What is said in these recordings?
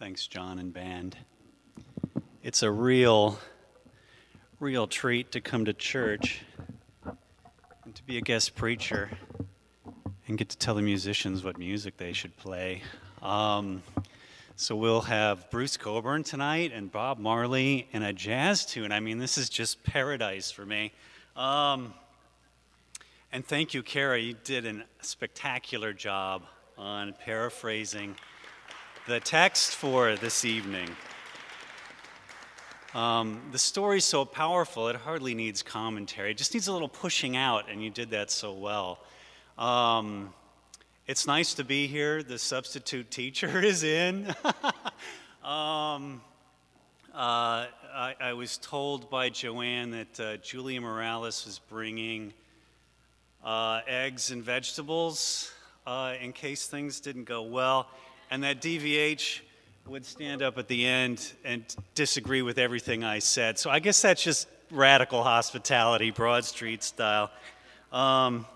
Thanks, John and band. It's a real, real treat to come to church and to be a guest preacher and get to tell the musicians what music they should play. Um, so we'll have Bruce Cockburn tonight and Bob Marley and a jazz tune. I mean, this is just paradise for me. Um, and thank you, Kara. You did a spectacular job on paraphrasing the text for this evening. Um, the story's so powerful, it hardly needs commentary. It just needs a little pushing out, and you did that so well. Um, it's nice to be here. The substitute teacher is in. um, uh, I, I, was told by Joanne that uh, Julia Morales was bringing uh, eggs and vegetables uh, in case things didn't go well and that DVH would stand up at the end and disagree with everything I said. So I guess that's just radical hospitality, Broad Street style. Um,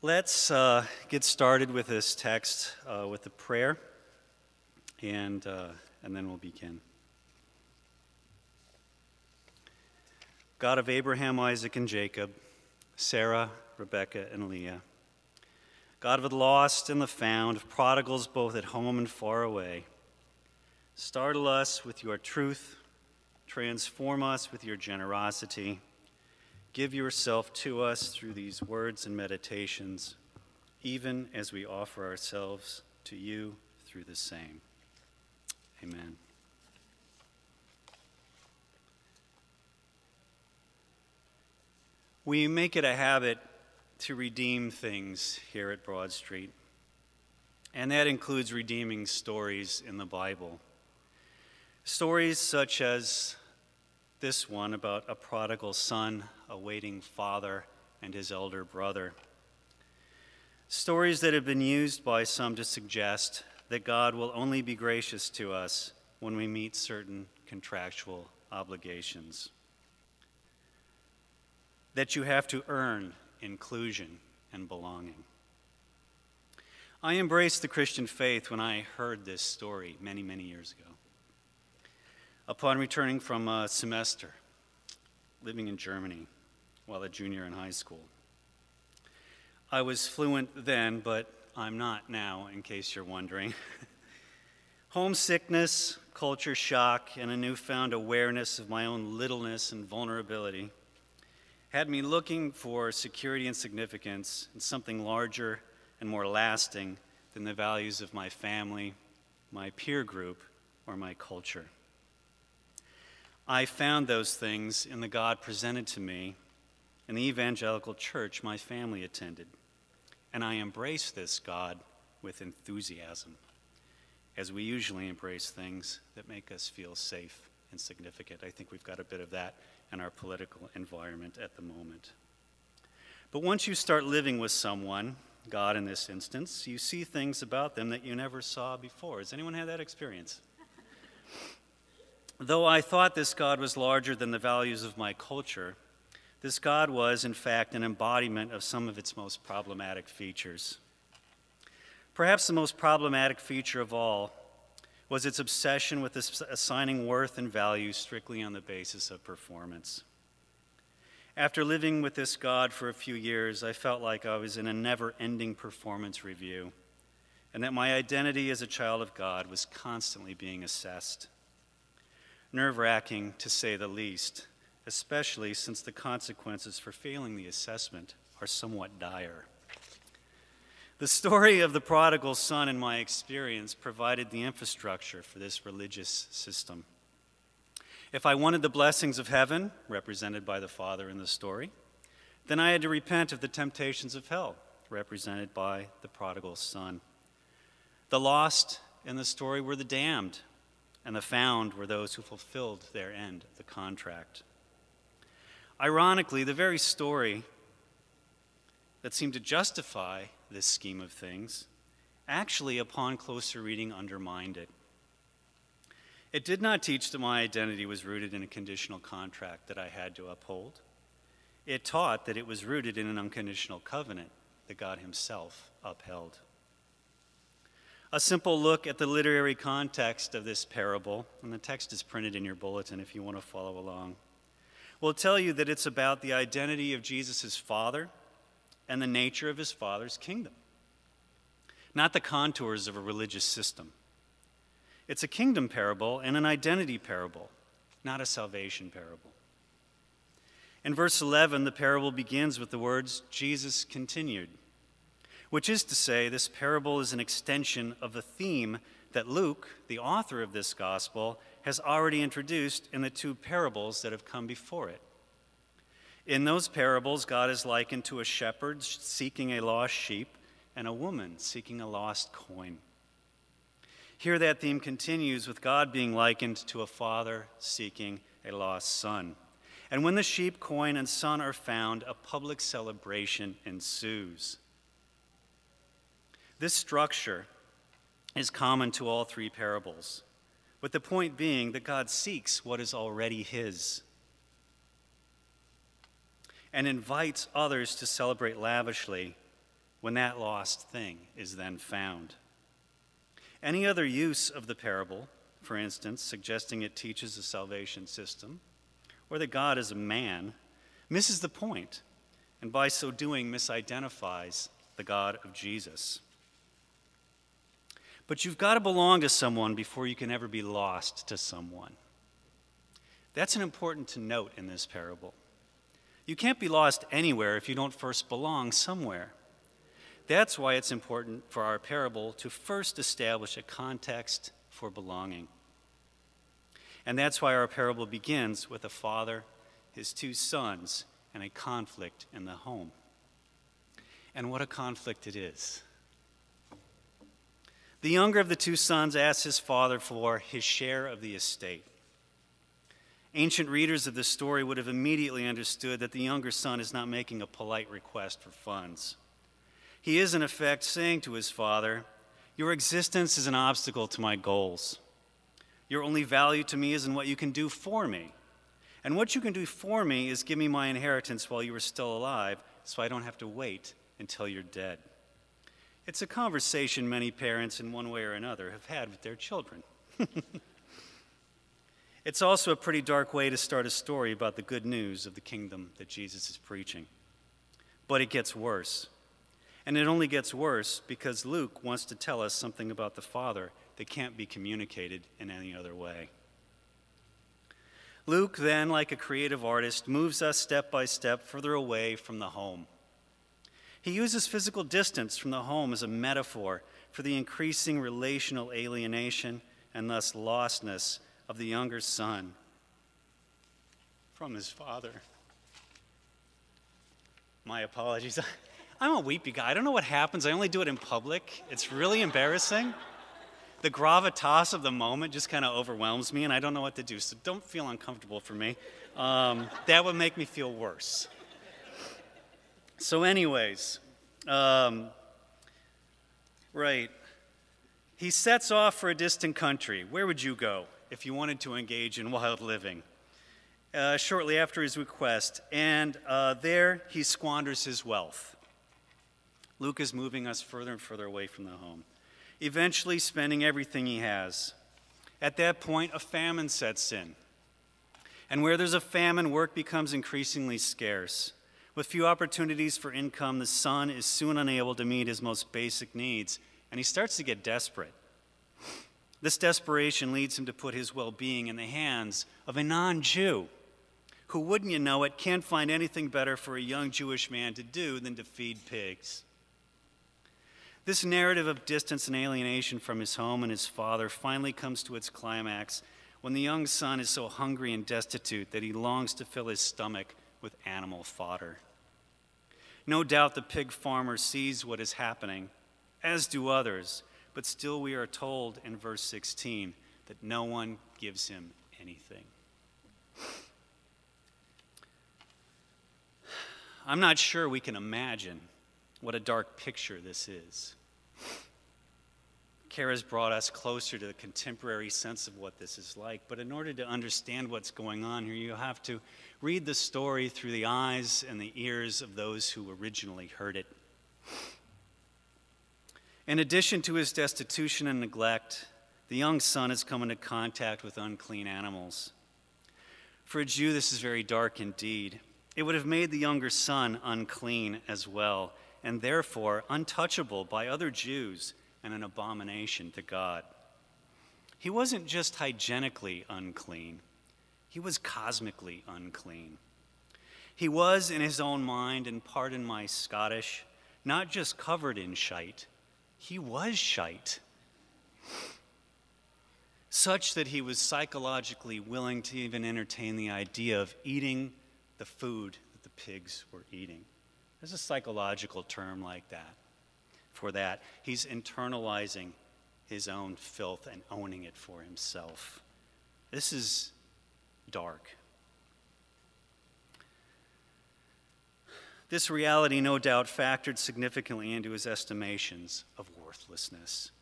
let's uh, get started with this text uh, with the prayer, and, uh, and then we'll begin. God of Abraham, Isaac, and Jacob, Sarah, Rebekah, and Leah God of the lost and the found, of prodigals both at home and far away. Startle us with your truth, transform us with your generosity. Give yourself to us through these words and meditations, even as we offer ourselves to you through the same. Amen. We make it a habit to redeem things here at Broad Street. And that includes redeeming stories in the Bible. Stories such as this one about a prodigal son, a waiting father, and his elder brother. Stories that have been used by some to suggest that God will only be gracious to us when we meet certain contractual obligations. That you have to earn inclusion, and belonging. I embraced the Christian faith when I heard this story many, many years ago. Upon returning from a semester living in Germany while a junior in high school, I was fluent then, but I'm not now, in case you're wondering. Homesickness, culture shock, and a newfound awareness of my own littleness and vulnerability had me looking for security and significance in something larger and more lasting than the values of my family, my peer group, or my culture. I found those things in the God presented to me in the evangelical church my family attended, and I embraced this God with enthusiasm, as we usually embrace things that make us feel safe and significant. I think we've got a bit of that and our political environment at the moment. But once you start living with someone, God in this instance, you see things about them that you never saw before. Has anyone had that experience? Though I thought this God was larger than the values of my culture, this God was, in fact, an embodiment of some of its most problematic features. Perhaps the most problematic feature of all was its obsession with assigning worth and value strictly on the basis of performance. After living with this God for a few years, I felt like I was in a never ending performance review, and that my identity as a child of God was constantly being assessed. Nerve wracking, to say the least, especially since the consequences for failing the assessment are somewhat dire. The story of the prodigal son, in my experience, provided the infrastructure for this religious system. If I wanted the blessings of heaven, represented by the father in the story, then I had to repent of the temptations of hell, represented by the prodigal son. The lost in the story were the damned, and the found were those who fulfilled their end the contract. Ironically, the very story that seemed to justify this scheme of things, actually, upon closer reading, undermined it. It did not teach that my identity was rooted in a conditional contract that I had to uphold. It taught that it was rooted in an unconditional covenant that God Himself upheld. A simple look at the literary context of this parable, and the text is printed in your bulletin if you want to follow along, will tell you that it's about the identity of Jesus' Father and the nature of his Father's kingdom, not the contours of a religious system. It's a kingdom parable and an identity parable, not a salvation parable. In verse 11, the parable begins with the words, Jesus continued, which is to say, this parable is an extension of the theme that Luke, the author of this gospel, has already introduced in the two parables that have come before it. In those parables, God is likened to a shepherd seeking a lost sheep and a woman seeking a lost coin. Here, that theme continues with God being likened to a father seeking a lost son. And when the sheep, coin, and son are found, a public celebration ensues. This structure is common to all three parables, with the point being that God seeks what is already His and invites others to celebrate lavishly when that lost thing is then found. Any other use of the parable, for instance, suggesting it teaches a salvation system, or that God is a man, misses the point, and by so doing misidentifies the God of Jesus. But you've got to belong to someone before you can ever be lost to someone. That's an important to note in this parable. You can't be lost anywhere if you don't first belong somewhere. That's why it's important for our parable to first establish a context for belonging. And that's why our parable begins with a father, his two sons, and a conflict in the home. And what a conflict it is. The younger of the two sons asks his father for his share of the estate. Ancient readers of this story would have immediately understood that the younger son is not making a polite request for funds. He is, in effect, saying to his father, Your existence is an obstacle to my goals. Your only value to me is in what you can do for me. And what you can do for me is give me my inheritance while you are still alive, so I don't have to wait until you're dead. It's a conversation many parents, in one way or another, have had with their children. It's also a pretty dark way to start a story about the good news of the kingdom that Jesus is preaching. But it gets worse. And it only gets worse because Luke wants to tell us something about the Father that can't be communicated in any other way. Luke, then, like a creative artist, moves us step by step further away from the home. He uses physical distance from the home as a metaphor for the increasing relational alienation and thus lostness of the younger son from his father. My apologies. I'm a weepy guy. I don't know what happens. I only do it in public. It's really embarrassing. The gravitas of the moment just kind of overwhelms me, and I don't know what to do. So don't feel uncomfortable for me. Um, that would make me feel worse. So, anyways, um, right. He sets off for a distant country. Where would you go? If you wanted to engage in wild living. Uh, shortly after his request, and uh, there he squanders his wealth. Luke is moving us further and further away from the home, eventually spending everything he has. At that point, a famine sets in. And where there's a famine, work becomes increasingly scarce. With few opportunities for income, the son is soon unable to meet his most basic needs, and he starts to get desperate. This desperation leads him to put his well being in the hands of a non Jew who, wouldn't you know it, can't find anything better for a young Jewish man to do than to feed pigs. This narrative of distance and alienation from his home and his father finally comes to its climax when the young son is so hungry and destitute that he longs to fill his stomach with animal fodder. No doubt the pig farmer sees what is happening, as do others, but still, we are told in verse 16 that no one gives him anything. I'm not sure we can imagine what a dark picture this is. Kara's brought us closer to the contemporary sense of what this is like, but in order to understand what's going on here, you have to read the story through the eyes and the ears of those who originally heard it. In addition to his destitution and neglect, the young son has come into contact with unclean animals. For a Jew, this is very dark indeed. It would have made the younger son unclean as well, and therefore untouchable by other Jews and an abomination to God. He wasn't just hygienically unclean, he was cosmically unclean. He was, in his own mind, and pardon my Scottish, not just covered in shite, he was shite. Such that he was psychologically willing to even entertain the idea of eating the food that the pigs were eating. There's a psychological term like that for that. He's internalizing his own filth and owning it for himself. This is dark. This reality, no doubt, factored significantly into his estimations of worthlessness.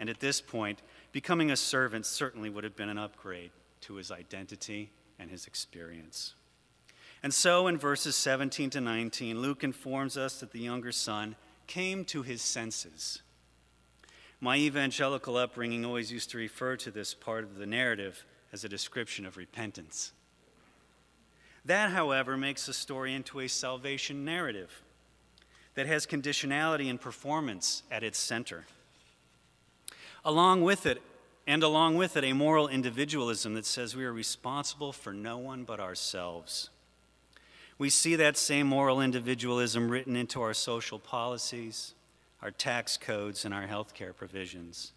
And at this point, becoming a servant certainly would have been an upgrade to his identity and his experience. And so, in verses 17 to 19, Luke informs us that the younger son came to his senses. My evangelical upbringing always used to refer to this part of the narrative as a description of repentance. That, however, makes the story into a salvation narrative that has conditionality and performance at its center. Along with it, and along with it, a moral individualism that says we are responsible for no one but ourselves. We see that same moral individualism written into our social policies, our tax codes, and our healthcare provisions.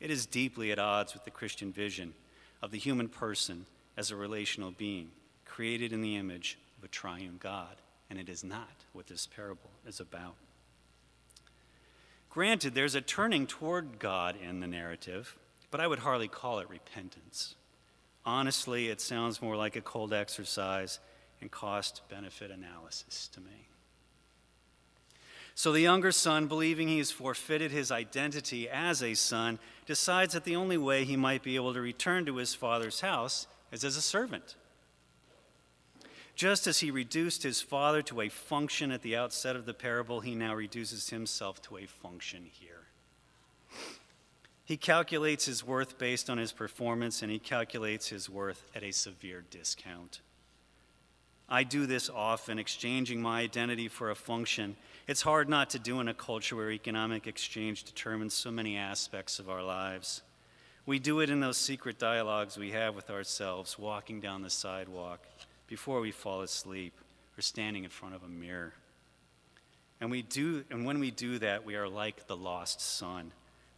It is deeply at odds with the Christian vision of the human person as a relational being, created in the image of a triune God. And it is not what this parable is about. Granted, there's a turning toward God in the narrative, but I would hardly call it repentance. Honestly, it sounds more like a cold exercise and cost benefit analysis to me. So the younger son, believing he has forfeited his identity as a son, decides that the only way he might be able to return to his father's house is as a servant. Just as he reduced his father to a function at the outset of the parable, he now reduces himself to a function here. He calculates his worth based on his performance, and he calculates his worth at a severe discount. I do this often, exchanging my identity for a function. It's hard not to do in a culture where economic exchange determines so many aspects of our lives. We do it in those secret dialogues we have with ourselves, walking down the sidewalk, before we fall asleep, or standing in front of a mirror. And, we do, and when we do that, we are like the lost son,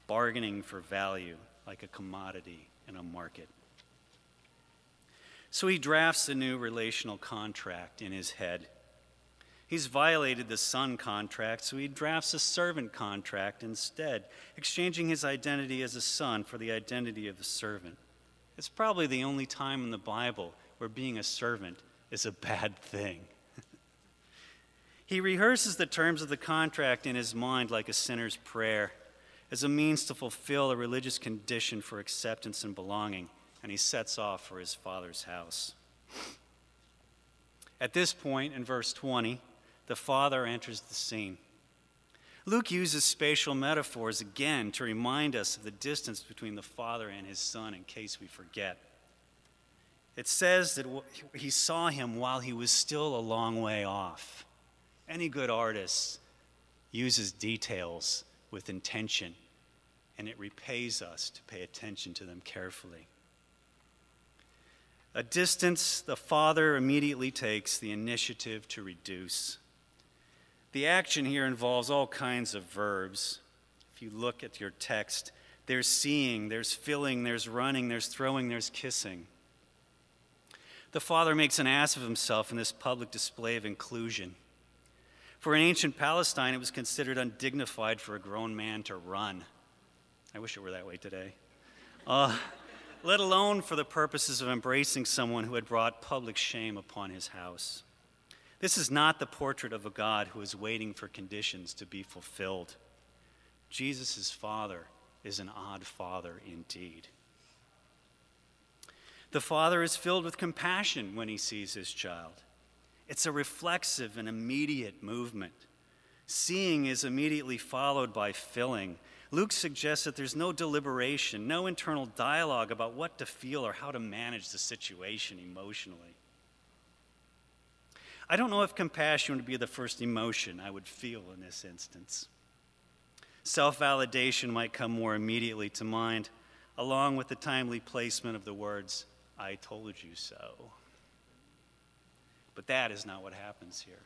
bargaining for value like a commodity in a market. So he drafts a new relational contract in his head. He's violated the son contract, so he drafts a servant contract instead, exchanging his identity as a son for the identity of a servant. It's probably the only time in the Bible where being a servant is a bad thing. he rehearses the terms of the contract in his mind like a sinner's prayer, as a means to fulfill a religious condition for acceptance and belonging and he sets off for his father's house. At this point, in verse 20, the father enters the scene. Luke uses spatial metaphors again to remind us of the distance between the father and his son in case we forget. It says that he saw him while he was still a long way off. Any good artist uses details with intention, and it repays us to pay attention to them carefully. A distance the father immediately takes the initiative to reduce. The action here involves all kinds of verbs. If you look at your text, there's seeing, there's filling, there's running, there's throwing, there's kissing. The father makes an ass of himself in this public display of inclusion. For in ancient Palestine, it was considered undignified for a grown man to run. I wish it were that way today. Uh, let alone for the purposes of embracing someone who had brought public shame upon his house. This is not the portrait of a God who is waiting for conditions to be fulfilled. Jesus' father is an odd father indeed. The father is filled with compassion when he sees his child. It's a reflexive and immediate movement. Seeing is immediately followed by filling. Luke suggests that there's no deliberation, no internal dialogue about what to feel or how to manage the situation emotionally. I don't know if compassion would be the first emotion I would feel in this instance. Self validation might come more immediately to mind, along with the timely placement of the words, I told you so. But that is not what happens here.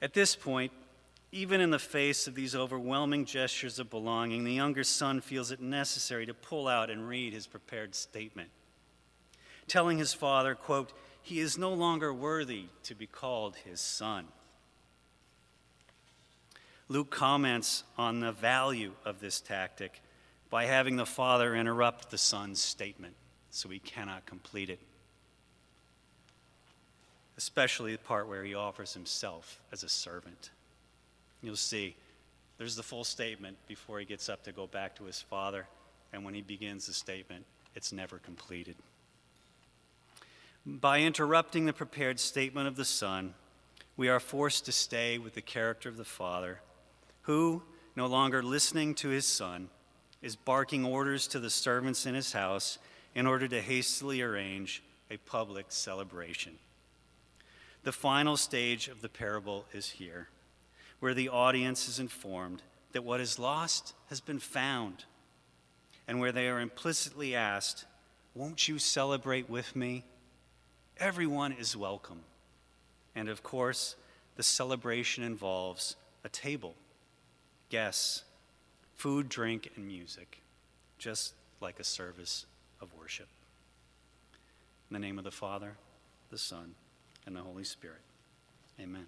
At this point, even in the face of these overwhelming gestures of belonging, the younger son feels it necessary to pull out and read his prepared statement, telling his father, quote, he is no longer worthy to be called his son. Luke comments on the value of this tactic by having the father interrupt the son's statement so he cannot complete it especially the part where he offers himself as a servant. You'll see there's the full statement before he gets up to go back to his father, and when he begins the statement, it's never completed. By interrupting the prepared statement of the Son, we are forced to stay with the character of the Father, who, no longer listening to his Son, is barking orders to the servants in his house in order to hastily arrange a public celebration. The final stage of the parable is here, where the audience is informed that what is lost has been found, and where they are implicitly asked, Won't you celebrate with me? Everyone is welcome. And of course, the celebration involves a table, guests, food, drink, and music, just like a service of worship. In the name of the Father, the Son, and the Holy Spirit. Amen.